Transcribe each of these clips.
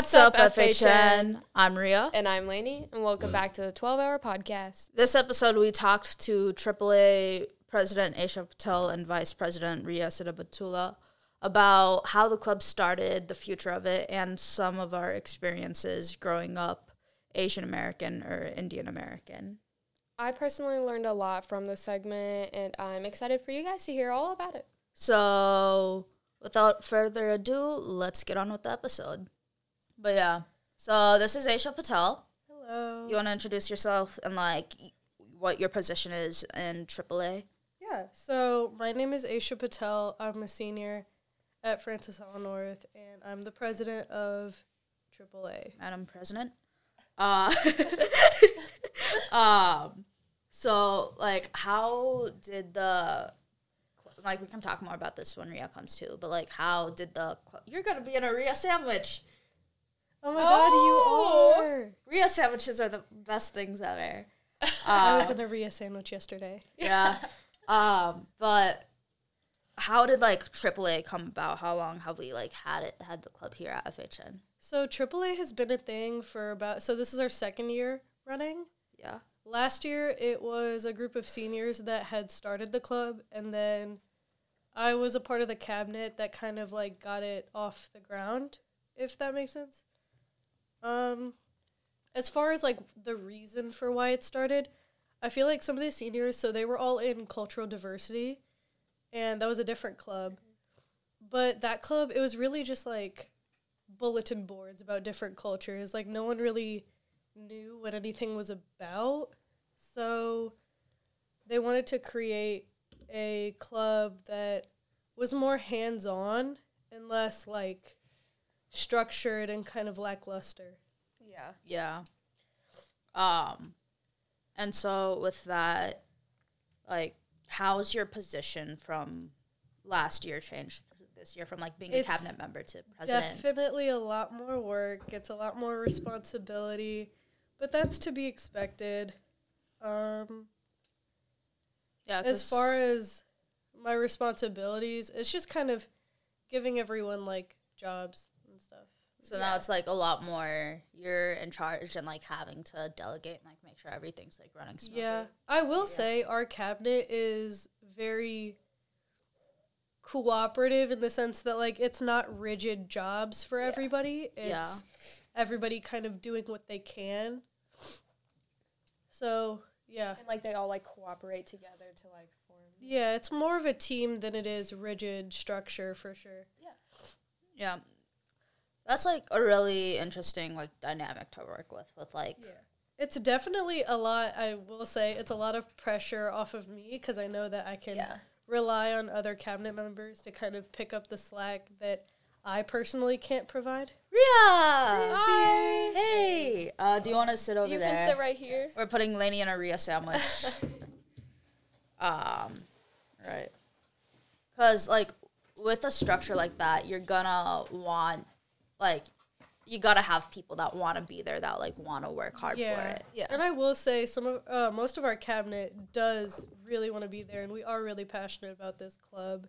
What's, up, FHN? I'm Rhea. And I'm Laney, and welcome back to the 12 Hour Podcast. This episode, we talked to AAA President Aesha Patel and Vice President Riya Siddabuttula about how the club started, the future of it, and some of our experiences growing up Asian American or Indian American. I personally learned a lot from this segment, and I'm excited for you guys to hear all about it. So, without further ado, let's get on with the episode. But yeah, so this is Aesha Patel. Hello. You want to introduce yourself and like what your position is in AAA? Yeah. So my name is Aesha Patel. I'm a senior at Francis Howell North, and I'm the president of AAA. Madam President. Uh, um, so like, how did the like we can talk more about this when Riya comes too, but like, how did the you're gonna be in a Ria sandwich? Oh my Oh. God, you are! Ria sandwiches are the best things ever. I was Uh, in a Ria sandwich yesterday. yeah. Um, but how did like AAA come about? How long have we like had it had the club here at FHN? So AAA has been a thing for about. So this is our second year running. Yeah. Last year, it was a group of seniors that had started the club, and then I was a part of the cabinet that kind of like got it off the ground, if that makes sense. Um, as far as like the reason for why it started, I feel like some of the seniors, so they were all in cultural diversity, and that was a different club. But that club, it was really just like bulletin boards about different cultures. Like no one really knew what anything was about. So they wanted to create a club that was more hands on and less like structured and kind of lackluster. Yeah. Yeah. Um, and so with that, like, how's your position from last year changed this year from like being It's a cabinet member to president? Definitely a lot more work, it's a lot more responsibility, but that's to be expected. Um, yeah. as 'cause- far as my responsibilities, it's just kind of giving everyone like jobs and stuff. so now it's like a lot more. You're in charge and like having to delegate and like make sure everything's like running smoothly. Yeah, I will say our cabinet is very cooperative in the sense that like it's not rigid jobs for everybody. It's Yeah. everybody kind of doing what they can. So, yeah. And like they all like cooperate together to like form. Yeah, it's more of a team than it is rigid structure for sure. Yeah. Yeah. That's like a really interesting like dynamic to work with. With like, It's definitely a lot, I will say, it's a lot of pressure off of me because I know that I can Yeah. rely on other cabinet members to kind of pick up the slack that I personally can't provide. Riya. Hi. Hey. Uh, do you want to sit over You there? You can sit right here. We're putting Laney in a Ria sandwich. um, right. Because, like, with a structure like that, you're gonna want, like, you gotta have people that want to be there, that, like, want to work hard for it. Yeah. And I will say some of uh, most of our cabinet does really want to be there and we are really passionate about this club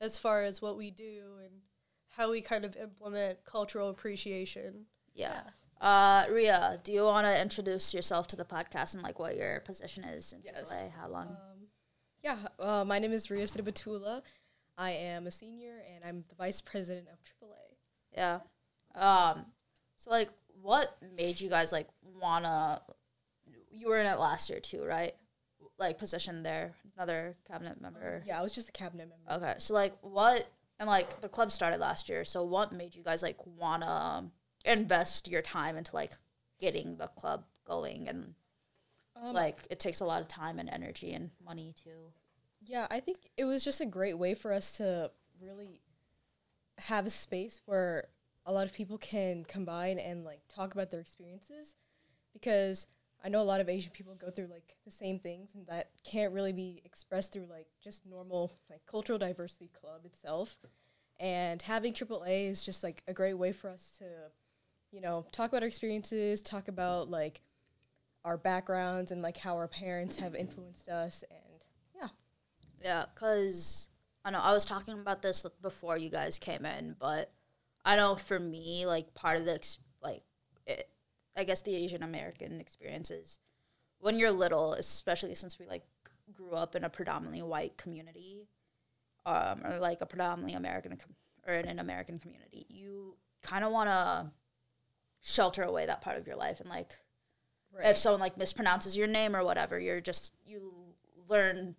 as far as what we do and how we kind of implement cultural appreciation. Yeah. Uh, Riya, do you want to introduce yourself to the podcast and, like, what your position is in Yes. AAA? How long? Um, yeah, uh, my name is Riya Siddabuttula. I am a senior and I'm the vice president of AAA. Yeah. Um. So like, what made you guys like wanna? You were in it last year too, right? Like position there, another cabinet member. Yeah, I was just a cabinet member. Okay. So like, what? And like, the club started last year. So what made you guys like wanna invest your time into like getting the club going? And Um, like, it takes a lot of time and energy and money too. yeah, I think it was just a great way for us to really have a space where a lot of people can combine and like talk about their experiences because I know a lot of Asian people go through like the same things and that can't really be expressed through like just normal like cultural diversity club itself. And having AAA is just like a great way for us to, you know, talk about our experiences, talk about like our backgrounds and like how our parents have influenced us and yeah. Yeah, because I know I was talking about this before you guys came in, but I know for me, like part of the ex- like it, I guess the Asian American experiences when you're little, especially since we like grew up in a predominantly white community, um, or like a predominantly American com- or in an American community, you kind of want to shelter away that part of your life and like if someone like mispronounces your name or whatever, you're just you learn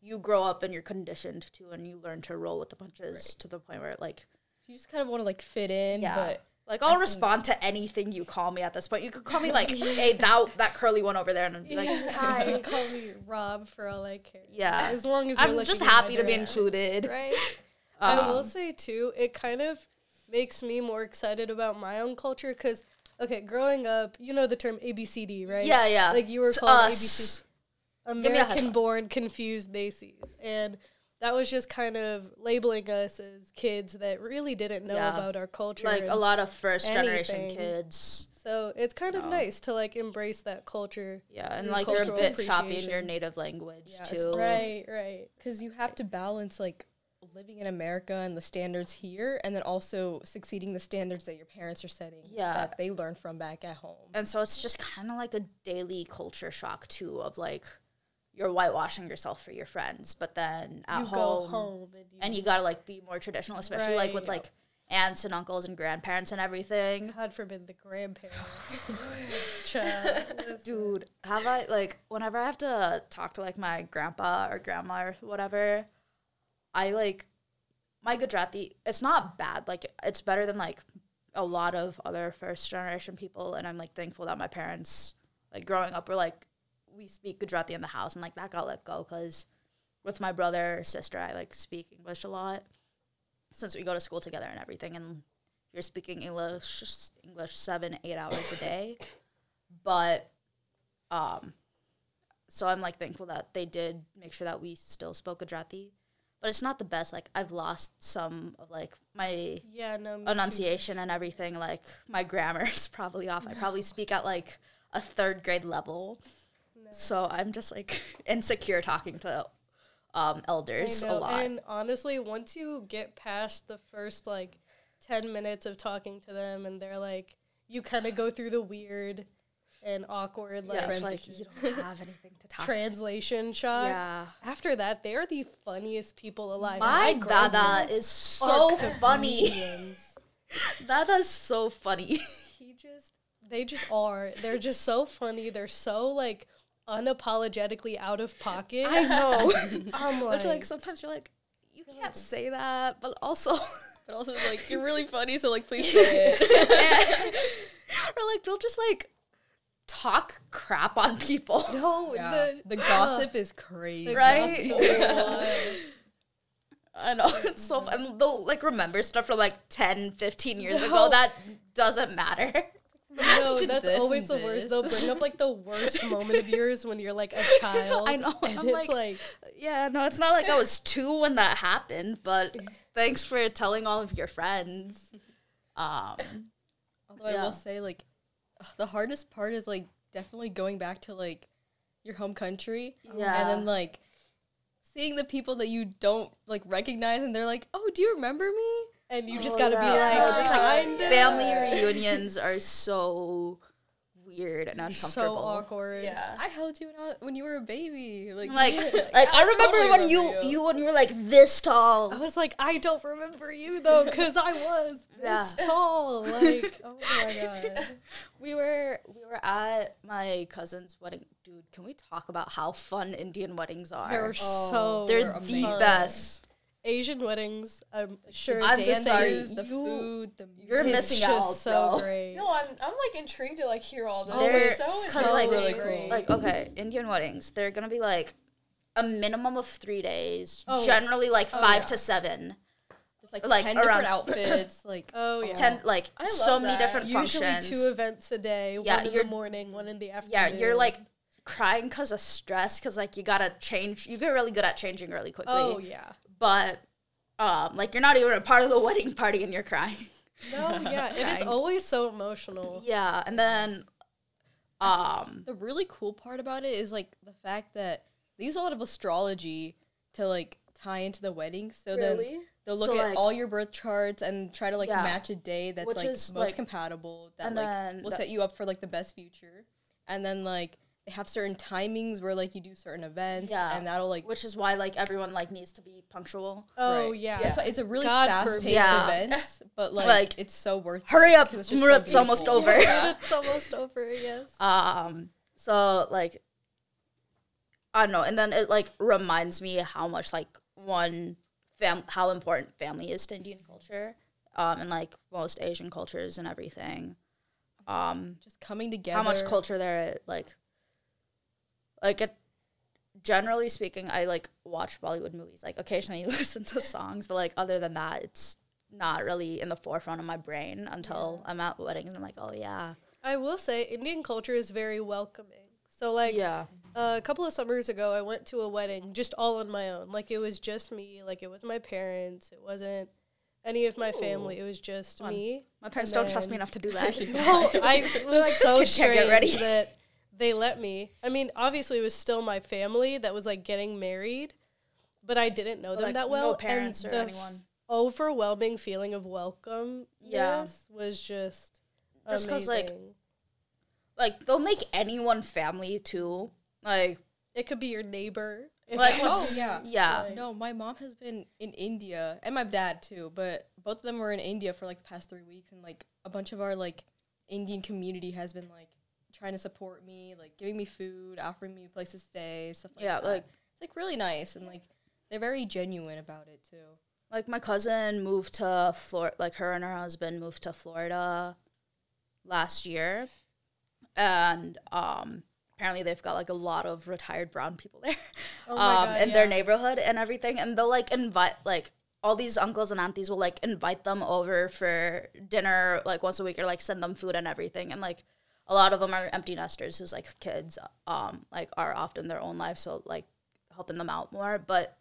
you grow up and you're conditioned to and you learn to roll with the punches to the point where like you just kind of want to like fit in, yeah. but like I'll respond to anything you call me at this point. You could call me like, "Hey, that that curly one over there," and I'd be like, "Hi." Call me Rob for all I care. Yeah. As long as I'm just happy to be included. Right. I will Um, say too, it kind of makes me more excited about my own culture because, okay, growing up, you know the term ABCD, right? Yeah, yeah. Like you were It's called us. ABC, Give me a high American five. born confused Desis, and that was just kind of labeling us as kids that really didn't know Yeah. about our culture. Like a lot of first generation anything. kids. So it's kind of nice to like embrace that culture. Yeah, and Your like you're a bit choppy in your native language Yeah, too. Right, right. because you have to balance like living in America and the standards here, and then also succeeding the standards that your parents are setting. Yeah. that they learned from back at home. And so it's just kind of like a daily culture shock too of like you're whitewashing yourself for your friends, but then at you home, go home and you, and you gotta like be more traditional, especially like with Right. like aunts and uncles and grandparents and everything. God forbid the grandparents. Dude, have I like whenever I have to talk to like my grandpa or grandma or whatever, I like my Gujarati. It's not bad. Like it's better than like a lot of other first generation people, and I'm like thankful that my parents like growing up were like we speak Gujarati in the house, and like that got let go because with my brother or sister, I like speak English a lot since we go to school together and everything, and you're speaking English English seven eight hours a day but um so i'm like thankful that they did make sure that we still spoke gujarati but it's not the best like i've lost some of like my Yeah, no. me too. enunciation and everything like my grammar is probably off i probably speak at like a third grade level. So i'm just like insecure talking to um elders a lot And honestly, once you get past the first like 10 minutes of talking to them and they're like, you kind of go through the weird and awkward like yeah, like you don't have anything to talk translation shot. yeah After that, they are the funniest people alive. my dada is so funny comedians. Dada's so funny he just they just are they're just so funny they're so like unapologetically out of pocket I know. i'm Which, like, like, sometimes you're like, you can't say that, but also, But also, like, you're really funny, so like, please say it. or like, they'll just like talk crap on people. no Yeah. the, The gossip is crazy. the Right? gossip is wild. I know it's so fun. And they'll like remember stuff from like 10, 15 years No. ago that doesn't matter. No that's always the worst they'll bring up like the worst moment of yours when you're like a child I know, and I'm it's like- like, Yeah, no, it's not like I was two when that happened, but thanks for telling all of your friends. Um, Although I will say, like, the hardest part is like definitely going back to like your home country. Yeah. And then like seeing the people that you don't like recognize, and they're like, "Oh, do you remember me?" And you just Oh, gotta yeah. be like just like family reunions are so weird and so uncomfortable. awkward I held you when, I, when you were a baby. Like, Like, yeah, like I I remember totally when you, remember you when you were like this tall. I was like, I don't remember you though, because I was this tall. Like, oh my god. We were we were at my cousin's wedding. Dude, can we talk about how fun Indian weddings are? They're Oh, so They're they're the best. Asian weddings. I'm sure I'm it's the just same. sorry, dances, the you- food, the You're It's missing just out, so bro. great. No, I'm I'm like intrigued to like hear all this. Oh, They're it's so it's cause so like really interesting. cool. like okay, Indian weddings. They're gonna be like a minimum of three days. Oh. Generally like Oh, five yeah. to seven. There's like, Like, ten around- different outfits. Like, Oh yeah. Ten like I so love many that. different Usually functions. two events a day. Yeah, one in the morning, one in the afternoon. yeah, you're like crying because of stress because like you gotta change. You get really good at changing really quickly. Oh yeah. But um, like you're not even a part of the wedding party and you're crying. No, yeah, and it's always so emotional. Yeah, and then um, the really cool part about it is like the fact that they use a lot of astrology to like tie into the wedding. So then they'll look So, at like- all your birth charts and try to like Yeah. match a day that's Which like is, most like- compatible that and like then will the- set you up for like the best future. And then like they have certain timings where like you do certain events Yeah. and that'll like which is why like everyone like needs to be punctual. Oh Right. yeah. That's why it's a really God fast paced Yeah. event, but like, Like, it's so worth it Hurry up, 'cause it's just so it's almost over. Yeah. it's almost over. Yes. Um, so like, I don't know, and then it like reminds me how much like one fam how important family is to Indian culture, um, and like most Asian cultures and everything. Um, Just coming together. how much culture there like, like it. Generally speaking, I like watch Bollywood movies. Like occasionally listen to songs, but like other than that, it's not really in the forefront of my brain until I'm at weddings. and I'm like, oh yeah, I will say Indian culture is very welcoming. So like yeah. uh, a couple of summers ago, I went to a wedding just all on my own. Like it was just me. Like it was my parents. It wasn't any of my family. It was just Fun. me. My parents And don't trust me enough to do that. No, I was like, this so can't get ready. that they let me. I mean, obviously, it was still my family that was like getting married, but I didn't know them like, that well. No parents and or the anyone. overwhelming feeling of welcome, Yeah. was just Just 'cause, like. Like they'll make anyone family too. Like it could be your neighbor. Like, Oh yeah. yeah. Like- No, my mom has been in India and my dad too, but both of them were in India for like the past three weeks, and like a bunch of our like Indian community has been like trying to support me, like giving me food, offering me a place to stay, stuff like Yeah, that. like- it's like really nice and like they're very genuine about it too. like my cousin moved to Florida. Like her and her husband moved to Florida last year, and um apparently they've got like a lot of retired brown people there. Oh um God, in their neighborhood and everything, and they'll like invite like. All these uncles and aunties will like invite them over for dinner like once a week or like send them food and everything. And like a lot of them are empty nesters whose like kids um like are often their own life, so like helping them out more. But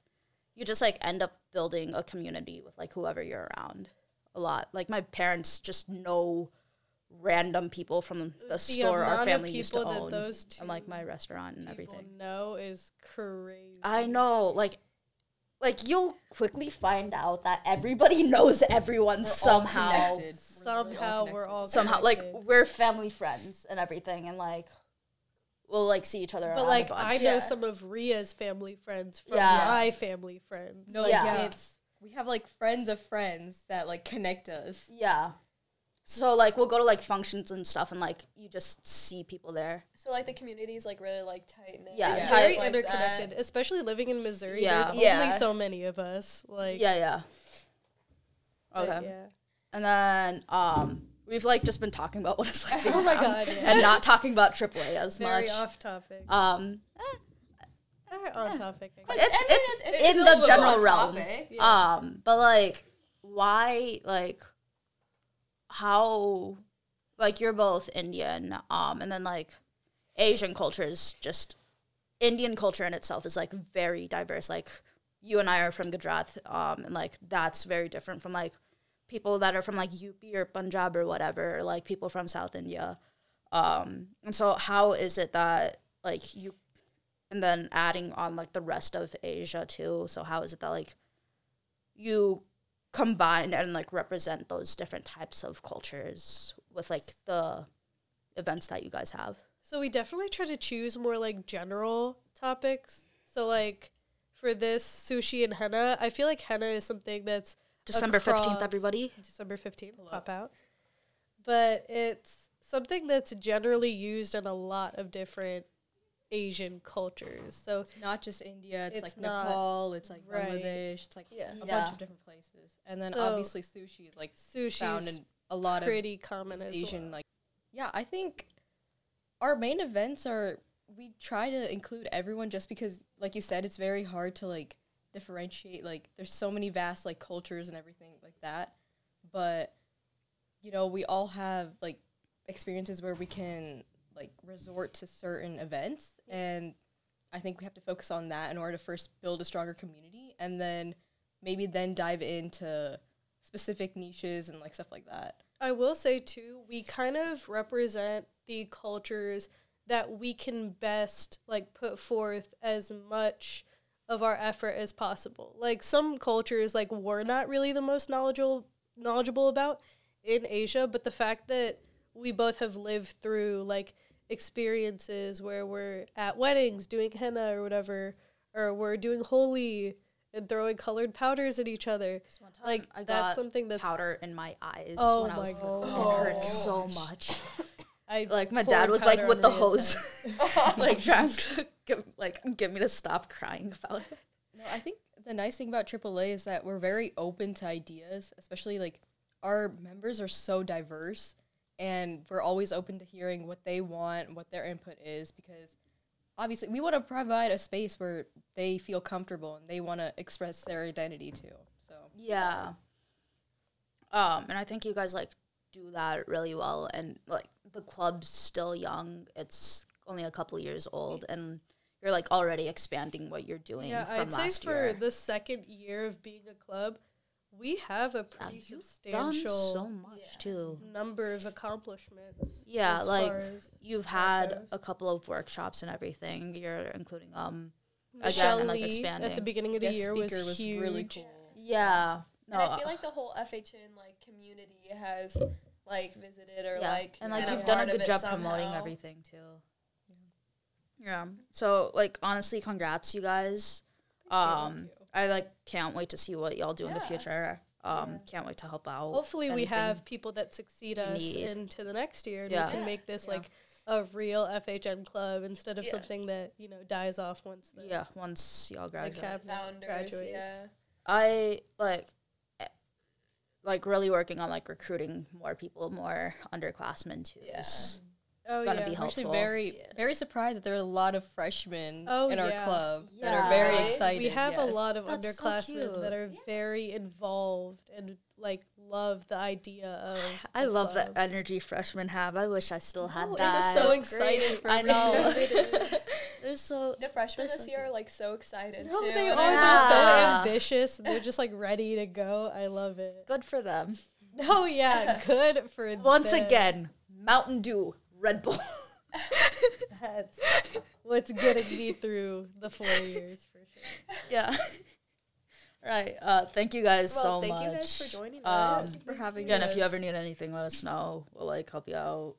you just like end up building a community with like whoever you're around a lot. Like my parents just know random people from the, store our family used to own those and like my restaurant and everything. know is crazy. I know, like, like you'll quickly find out that everybody knows everyone We're all somehow. connected. We're literally all Somehow we're connected. all Somehow, like we're family friends and everything, and like we'll like see each other. But like a bunch. I know Yeah. some of Ria's family friends from Yeah. my family friends. No, like, Yeah. it's We have like friends of friends that like connect us. yeah. So like we'll go to like functions and stuff, and like you just see people there. So like the community is like really like tight knit. Yeah, it's it's very like interconnected, that. especially living in Missouri. Yeah. There's Yeah. only so many of us. Like yeah, yeah. but Okay. yeah. And then um we've like just been talking about what it's like being Oh my god, yeah. and not talking about AAA as Very much. off topic. Um eh, Very on topic. I it's guess. it's, it's in the general realm. Yeah. Um, but like, why like how like you're both Indian, um, and then like Asian culture is just Indian culture in itself is like very diverse. Like you and I are from Gujarat, um, and like that's very different from like people that are from like UP or Punjab or whatever, or, like people from South India. Um, and so how is it that like you and then adding on like the rest of Asia too. So how is it that like you combine and like represent those different types of cultures with like the events that you guys have? So we definitely try to choose more like general topics. So like for this sushi and henna, I feel like henna is something that's December fifteenth, everybody. December 15th, Hello. pop out. But it's something that's generally used in a lot of different Asian cultures. So It's not just India. It's, It's like not- Nepal. It's like right. Bangladesh. It's like Yeah. a Yeah. bunch of different places. And then So, obviously sushi is like sushi found in a lot of pretty common as Asian well. like yeah i think our main events are we try to include everyone just because like you said it's very hard to like differentiate like there's so many vast like cultures and everything like that but you know we all have like experiences where we can like resort to certain events. And i think we have to focus on that in order to first build a stronger community and then maybe then dive into specific niches and like stuff like that. I will say too, we kind of represent the cultures that we can best like put forth as much of our effort as possible. Like some cultures like we're not really the most knowledgeable knowledgeable about in Asia, but the fact that we both have lived through like experiences where we're at weddings doing henna or whatever or we're doing Holi and throwing colored powders at each other. Time Like I that's got something that's powder in my eyes Oh when I my was little. gosh. It hurt oh. so much. I Like my dad was like with the hose, like trying to get, like get me to stop crying about it. No, I think the nice thing about AAA is that we're very open to ideas, especially like our members are so diverse and we're always open to hearing what they want, what their input is because obviously we want to provide a space where they feel comfortable and they want to express their identity too. So, Yeah. Um, and I think you guys like do that really well. And like the club's still young; it's only a couple years old, and you're like already expanding what you're doing Yeah, from I'd say last for year. the second year of being a club, we have a Yeah, pretty you've done substantial so much too. number of accomplishments. Yeah, like you've had goes. a couple of workshops and everything. You're including um Michelle again and like expanding. at the beginning of the guest year was, was huge. really cool. yeah. No, and I feel like the whole FHN like community has like visited or yeah. like and like you've done a good it job promoting everything too. Yeah. So like honestly, congrats you guys. Um, I like can't wait to see what y'all do in the future. Um, can't wait to help out. Hopefully, we have people that succeed us need. into the next year, and Yeah. we can make this Yeah. like a real FHN club instead of Yeah. something that you know dies off once the Yeah, once y'all graduate. cabinet Founders, graduates. yeah. I like eh, like really working on like recruiting more people, more underclassmen too. Yeah. is Oh gonna yeah, be I'm actually very Yeah. very surprised that there are a lot of freshmen Oh, in our yeah. club that are very excited. we have a lot of That's so underclassmen that are cute. very involved and like love the idea of. I the love club. that energy freshmen have. I wish I still had No, it that. was so excited for I me. know. They're so The freshmen this so year are like so excited No, too. they are. I- They're so ambitious. They're just like ready to go. I love it. good for them. No, oh, yeah, good for Once them. again, Mountain Dew, Red Bull. That's what's getting me through the four years for sure. yeah. right. Uh, thank you guys well, so thank much. Thank you guys for joining Um, us. for having us. Again, if you ever need anything, let us know. We'll like help you out.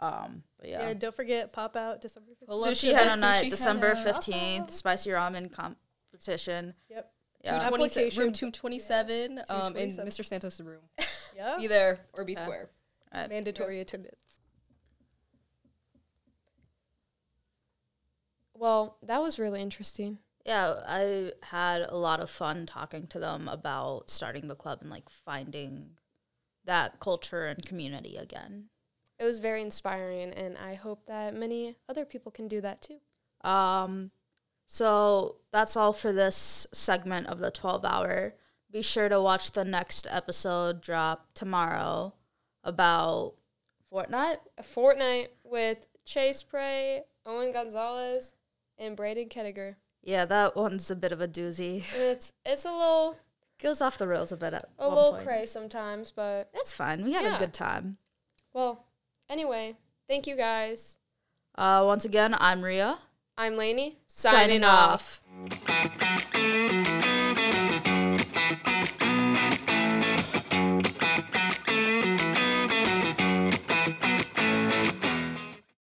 Um, but Yeah. yeah. don't forget pop out December 15th. Pull up to Sushi the Henna sushi Night, December 15th, spicy ramen competition. Yep. Yeah. 220 room Applications- 227 um, in Mr. Santos' room. Yeah. Be there or be Yeah. square. Alright. Mandatory attendance. Well, that was really interesting. Yeah, I had a lot of fun talking to them about starting the club and like finding that culture and community again. It was very inspiring, and I hope that many other people can do that too. Um, so that's all for this segment of the 12 hour. Be sure to watch the next episode drop tomorrow about Fortnite. A fortnight with Chase Prey, Owen Gonzalez, and Braden Kettiger. Yeah, that one's a bit of a doozy. It's it's a little Goes off the rails a bit at a little point. cray sometimes, but It's fine. We had a good time. well, anyway, thank you guys. Uh, once again, I'm Rhea. I'm Laney Signing off.